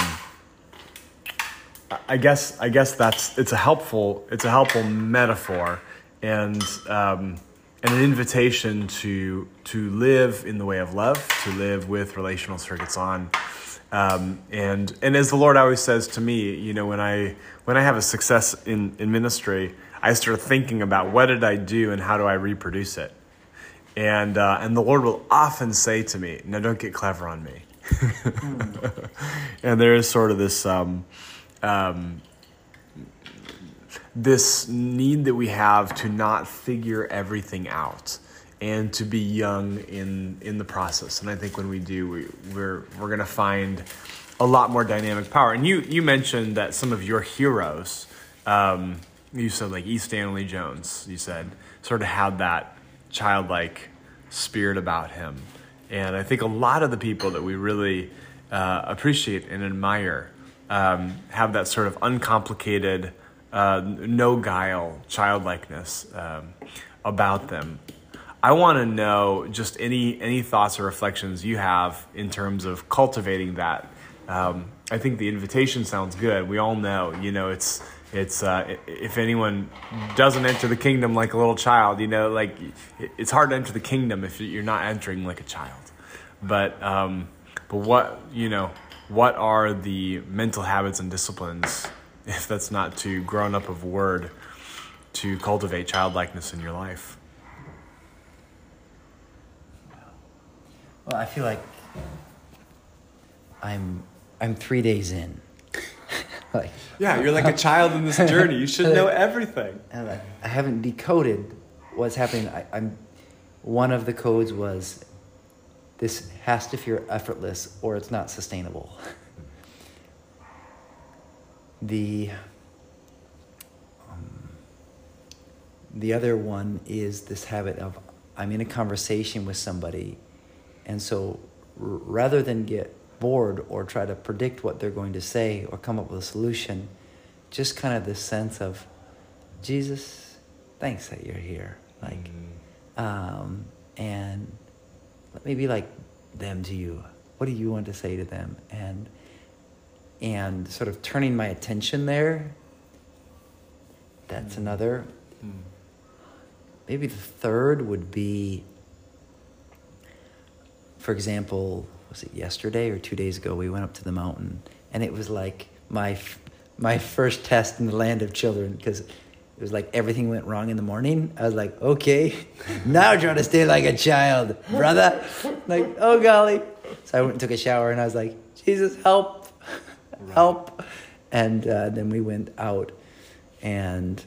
I guess I guess that's it's a helpful it's a helpful metaphor and um, and an invitation to to live in the way of love, to live with relational circuits on. Um, and and as the Lord always says to me, you know, when I when I have a success in, in ministry, I start thinking about what did I do and how do I reproduce it. And uh, and the Lord will often say to me, "Now don't get clever on me." and there is sort of this um, um, this need that we have to not figure everything out and to be young in in the process. And I think when we do, we, we're we're gonna find a lot more dynamic power. And you you mentioned that some of your heroes, um, you said like E. Stanley Jones, you said sort of had that childlike spirit about him. And I think a lot of the people that we really uh, appreciate and admire um, have that sort of uncomplicated uh, no guile, childlikeness um, about them. I want to know just any any thoughts or reflections you have in terms of cultivating that. Um, I think the invitation sounds good. We all know, you know, it's it's uh, if anyone doesn't enter the kingdom like a little child, you know, like it's hard to enter the kingdom if you're not entering like a child. But um, but what you know, what are the mental habits and disciplines if that's not to grown up of word to cultivate childlikeness in your life?
Well, I feel like I'm I'm three days in.
like, yeah, you're like a child in this journey. You should know everything.
And like, I haven't decoded what's happening. I, I'm one of the codes was this has to feel effortless or it's not sustainable. The um, the other one is this habit of I'm in a conversation with somebody, and so r- rather than get bored or try to predict what they're going to say or come up with a solution. Just kind of this sense of, Jesus, thanks that you're here. Like, mm. um, and let me be like them to you. What do you want to say to them? And and sort of turning my attention there. That's mm. another. Mm. Maybe the third would be, for example, was it yesterday or two days ago? We went up to the mountain, and it was like my my first test in the land of children because it was like everything went wrong in the morning. I was like, okay, now try to stay like a child, brother. Like, oh golly. So I went and took a shower, and I was like, Jesus, help, help. And uh, then we went out, and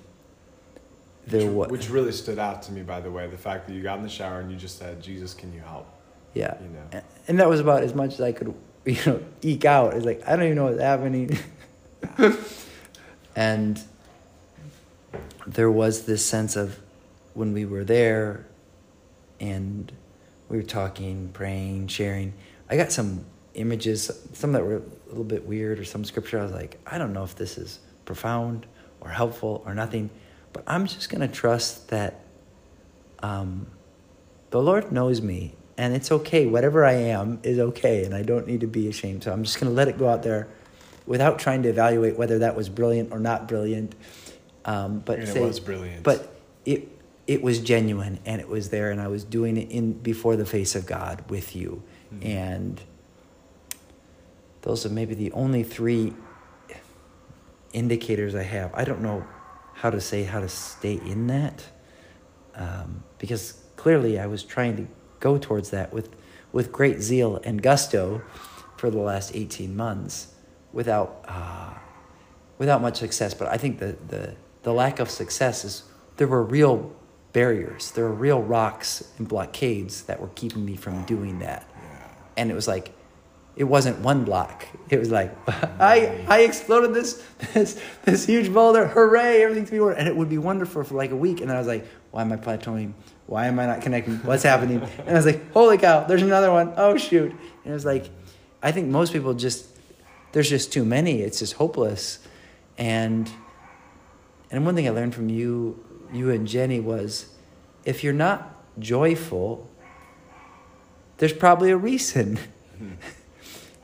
there was
which really stood out to me, by the way, the fact that you got in the shower and you just said, Jesus, can you help?
Yeah. You know. And that was about as much as I could, you know, eke out. It's like I don't even know what's happening. and there was this sense of when we were there and we were talking, praying, sharing. I got some images, some that were a little bit weird or some scripture. I was like, I don't know if this is profound or helpful or nothing, but I'm just going to trust that um, the Lord knows me and it's okay. Whatever I am is okay, and I don't need to be ashamed. So I'm just going to let it go out there without trying to evaluate whether that was brilliant or not brilliant. Um, but
and
say,
it was brilliant.
But it it was genuine, and it was there, and I was doing it in before the face of God with you, mm-hmm. and those are maybe the only three indicators I have. I don't know how to say how to stay in that um, because clearly I was trying to go towards that with, with great zeal and gusto for the last 18 months without, uh, without much success. But I think the, the, the lack of success is there were real barriers, there were real rocks and blockades that were keeping me from doing that. And it was like, it wasn't one block. It was like I I exploded this this this huge boulder. Hooray! Everything's to be wonderful, and it would be wonderful for like a week. And then I was like, why am I plateauing? Why am I not connecting? What's happening? And I was like, holy cow, there's another one. Oh, shoot. And it was like, I think most people just, there's just too many. It's just hopeless. And, and one thing I learned from you, you and Jenny was if you're not joyful, there's probably a reason.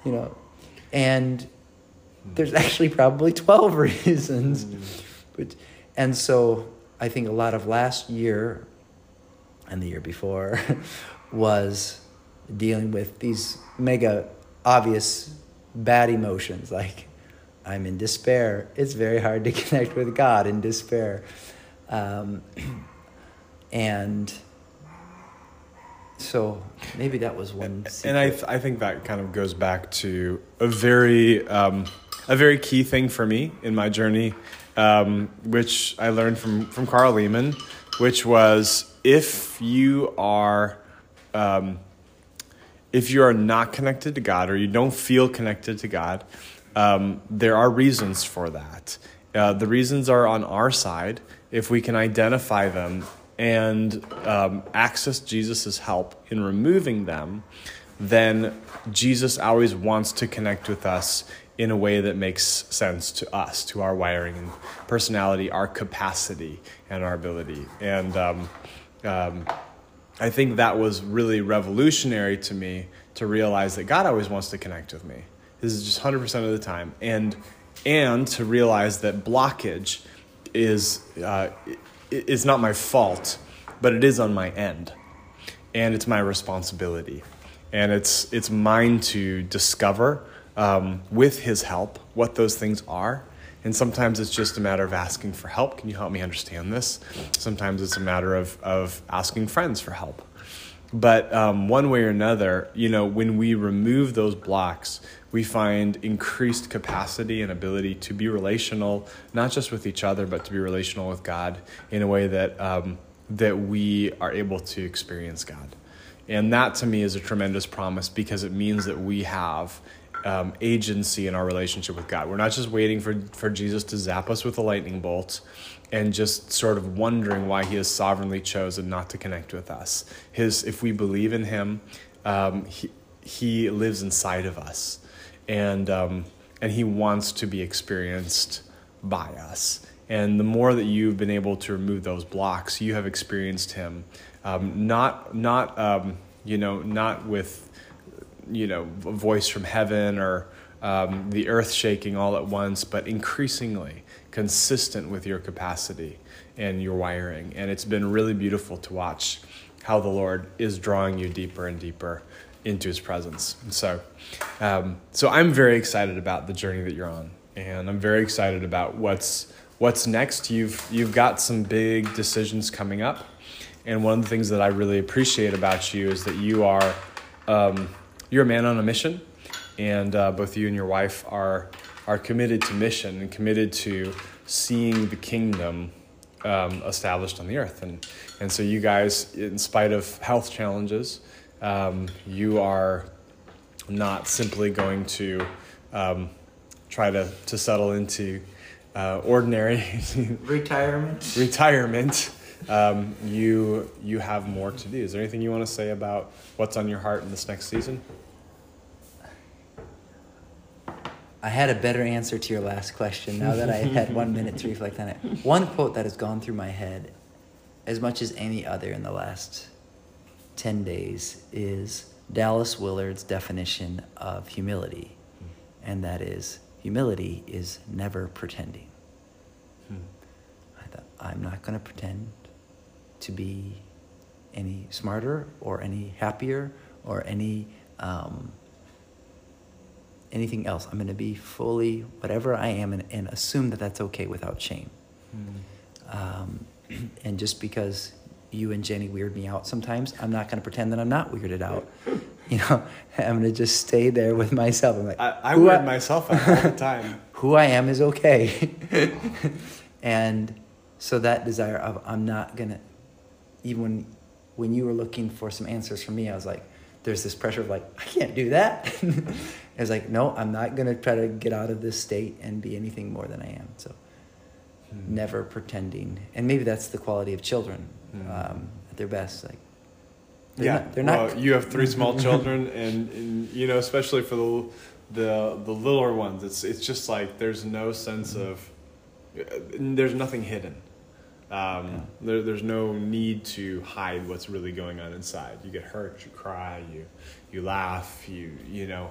You know, and there's actually probably 12 reasons. Mm. But, and so I think a lot of last year and the year before was dealing with these mega obvious bad emotions like I'm in despair. It's very hard to connect with God in despair. Um, and so maybe that was one.
Secret. And I, th- I think that kind of goes back to a very, um, a very key thing for me in my journey, um, which I learned from, from Karl Lehman, which was if you are um, if you are not connected to God or you don't feel connected to God, um, there are reasons for that. Uh, the reasons are on our side if we can identify them and um, access Jesus' help in removing them, then Jesus always wants to connect with us in a way that makes sense to us, to our wiring and personality, our capacity, and our ability. And um, um, I think that was really revolutionary to me to realize that God always wants to connect with me. This is just 100% of the time. And and to realize that blockage is uh, is not my fault, but it is on my end, and it's my responsibility, and it's it's mine to discover um, with His help what those things are. And sometimes it's just a matter of asking for help. Can you help me understand this? Sometimes it's a matter of, of asking friends for help. But um, one way or another, you know, when we remove those blocks, we find increased capacity and ability to be relational, not just with each other, but to be relational with God in a way that um, that we are able to experience God. And that to me is a tremendous promise because it means that we have um, agency in our relationship with God. We're not just waiting for, for Jesus to zap us with a lightning bolt and just sort of wondering why he has sovereignly chosen not to connect with us. His, if we believe in him, um, he, he lives inside of us and, um, and he wants to be experienced by us. And the more that you've been able to remove those blocks, you have experienced him, um, not, not, um, you know, not with you know, a voice from heaven or um, the earth shaking all at once, but increasingly consistent with your capacity and your wiring. And it's been really beautiful to watch how the Lord is drawing you deeper and deeper into His presence. And so, um, so I'm very excited about the journey that you're on, and I'm very excited about what's what's next. You've you've got some big decisions coming up, and one of the things that I really appreciate about you is that you are. Um, you're a man on a mission, and uh, both you and your wife are are committed to mission and committed to seeing the kingdom um, established on the earth. And and so you guys, in spite of health challenges, um, you are not simply going to um, try to to settle into uh, ordinary
retirement.
Retirement. Um, you you have more to do. Is there anything you want to say about what's on your heart in this next season?
I had a better answer to your last question now that I had one minute to reflect on it. One quote that has gone through my head as much as any other in the last 10 days is Dallas Willard's definition of humility. And that is humility is never pretending. Hmm. I thought, I'm not going to pretend to be any smarter or any happier or any um, anything else. I'm going to be fully whatever I am and, and assume that that's okay without shame. Mm. Um, and just because you and Jenny weird me out sometimes, I'm not going to pretend that I'm not weirded out. You know, I'm going to just stay there with myself. I'm like,
I, I weird I, myself out all the time.
who I am is okay. and so that desire of I'm not going to, even when, when you were looking for some answers from me, I was like, there's this pressure of like, I can't do that. it's like, no, I'm not going to try to get out of this state and be anything more than I am. So hmm. never pretending. And maybe that's the quality of children hmm. um, at their best. Like,
they're yeah, not, they're well, not. You have three small children, and, and you know, especially for the the the littler ones, it's it's just like there's no sense of there's nothing hidden. Um, yeah. there, there's no need to hide what's really going on inside. You get hurt, you cry, you you laugh, you you know,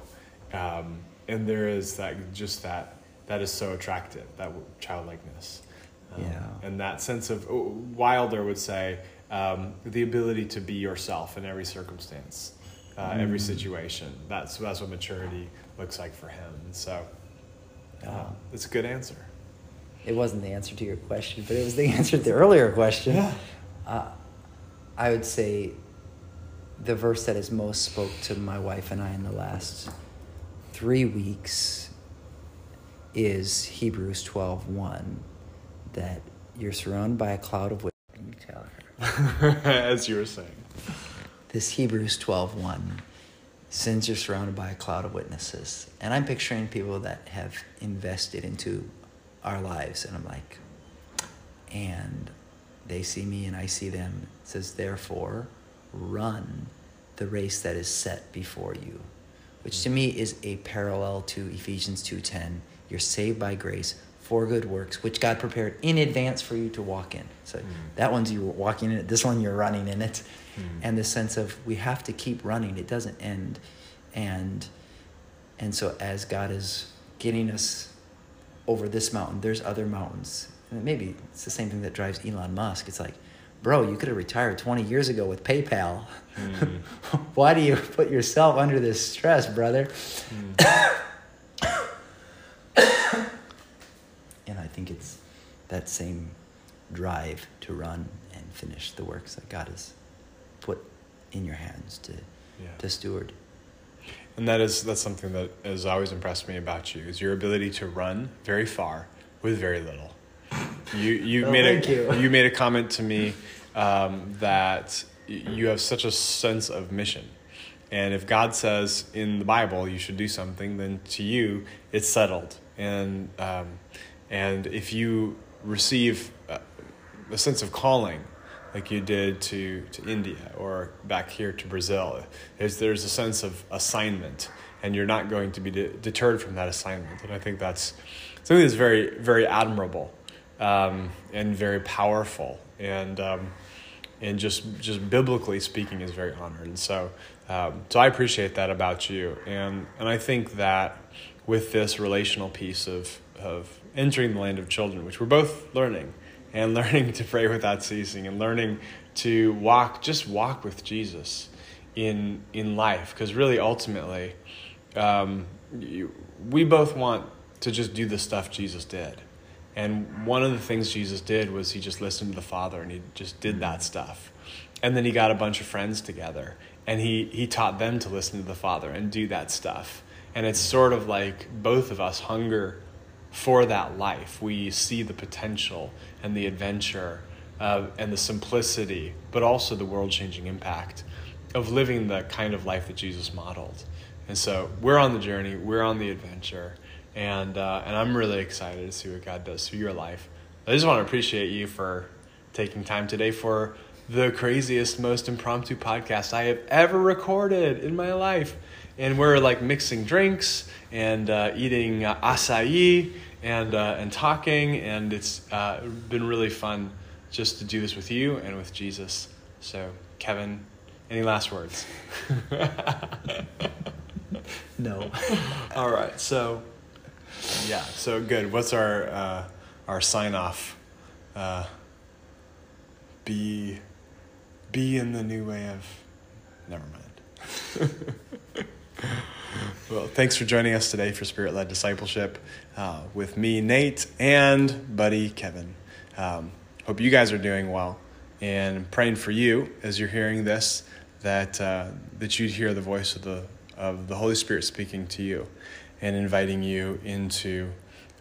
um, and there is that just that that is so attractive that childlikeness.
Um, yeah.
And that sense of oh, Wilder would say um, the ability to be yourself in every circumstance, uh, mm. every situation. That's that's what maturity looks like for him. And so, uh, it's a good answer
it wasn't the answer to your question, but it was the answer to the earlier question.
Yeah.
Uh, I would say the verse that has most spoke to my wife and I in the last three weeks is Hebrews 12 1, that you're surrounded by a cloud of witnesses. You tell
her. As you were saying.
This Hebrews 12 1 since you're surrounded by a cloud of witnesses. And I'm picturing people that have invested into our lives. And I'm like, and they see me and I see them. It says, therefore, run the race that is set before you, which to me is a parallel to Ephesians 2.10. You're saved by grace for good works, which God prepared in advance for you to walk in. So mm. that one's you walking in it. This one you're running in it. Mm. And the sense of we have to keep running. It doesn't end. And and so as God is getting us over this mountain. There's other mountains. And maybe it's the same thing that drives Elon Musk. It's like, bro, you could have retired 20 years ago with PayPal. Mm. Why do you put yourself under this stress, brother? Mm. and I think it's that same drive to run and finish the works that God has put in your hands to yeah. to steward.
And that is that's something that has always impressed me about you is your ability to run very far with very little. You you oh, made a you. you. made a comment to me um, that you have such a sense of mission. And if God says in the Bible you should do something, then to you it's settled. And um, and if you receive a sense of calling like you did to, to India or back here to Brazil. Is there's a sense of assignment, and you're not going to be de- deterred from that assignment. And I think that's something that's very, very admirable um, and very powerful, and um, and just just biblically speaking, is very honored. And so, um, so I appreciate that about you, and and I think that with this relational piece of of entering the land of children, which we're both learning and learning to pray without ceasing and learning to walk just walk with jesus in in life. Because really ultimately um, you, we both want to just do the stuff jesus did. And one of the things jesus did was he just listened to the father and he just did that stuff. And then he got a bunch of friends together and he he taught them to listen to the father and do that stuff. And it's sort of like both of us hunger for that life. We see the potential and the adventure uh, and the simplicity, but also the world changing impact of living the kind of life that Jesus modeled. And so we're on the journey, we're on the adventure, and, uh, and I'm really excited to see what God does through your life. I just want to appreciate you for taking time today for the craziest, most impromptu podcast I have ever recorded in my life. And we're like mixing drinks and uh, eating uh, acai and uh, and talking, and it's uh, been really fun just to do this with you and with Jesus. So, Kevin, any last words?
no.
All right. So, yeah. So good. What's our uh, our sign off? Uh, be be in the new way of. Never mind. well, thanks for joining us today for Spirit Led Discipleship uh, with me, Nate, and buddy Kevin. Um, hope you guys are doing well, and praying for you as you're hearing this that uh, that you'd hear the voice of the of the Holy Spirit speaking to you, and inviting you into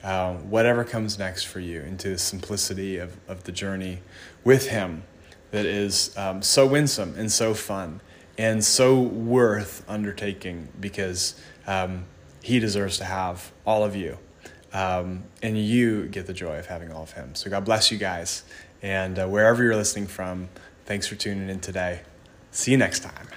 uh, whatever comes next for you, into the simplicity of, of the journey with Him that is um, so winsome and so fun and so worth undertaking because um, he deserves to have all of you. Um, and you get the joy of having all of him. So God bless you guys. And uh, wherever you're listening from, thanks for tuning in today. See you next time.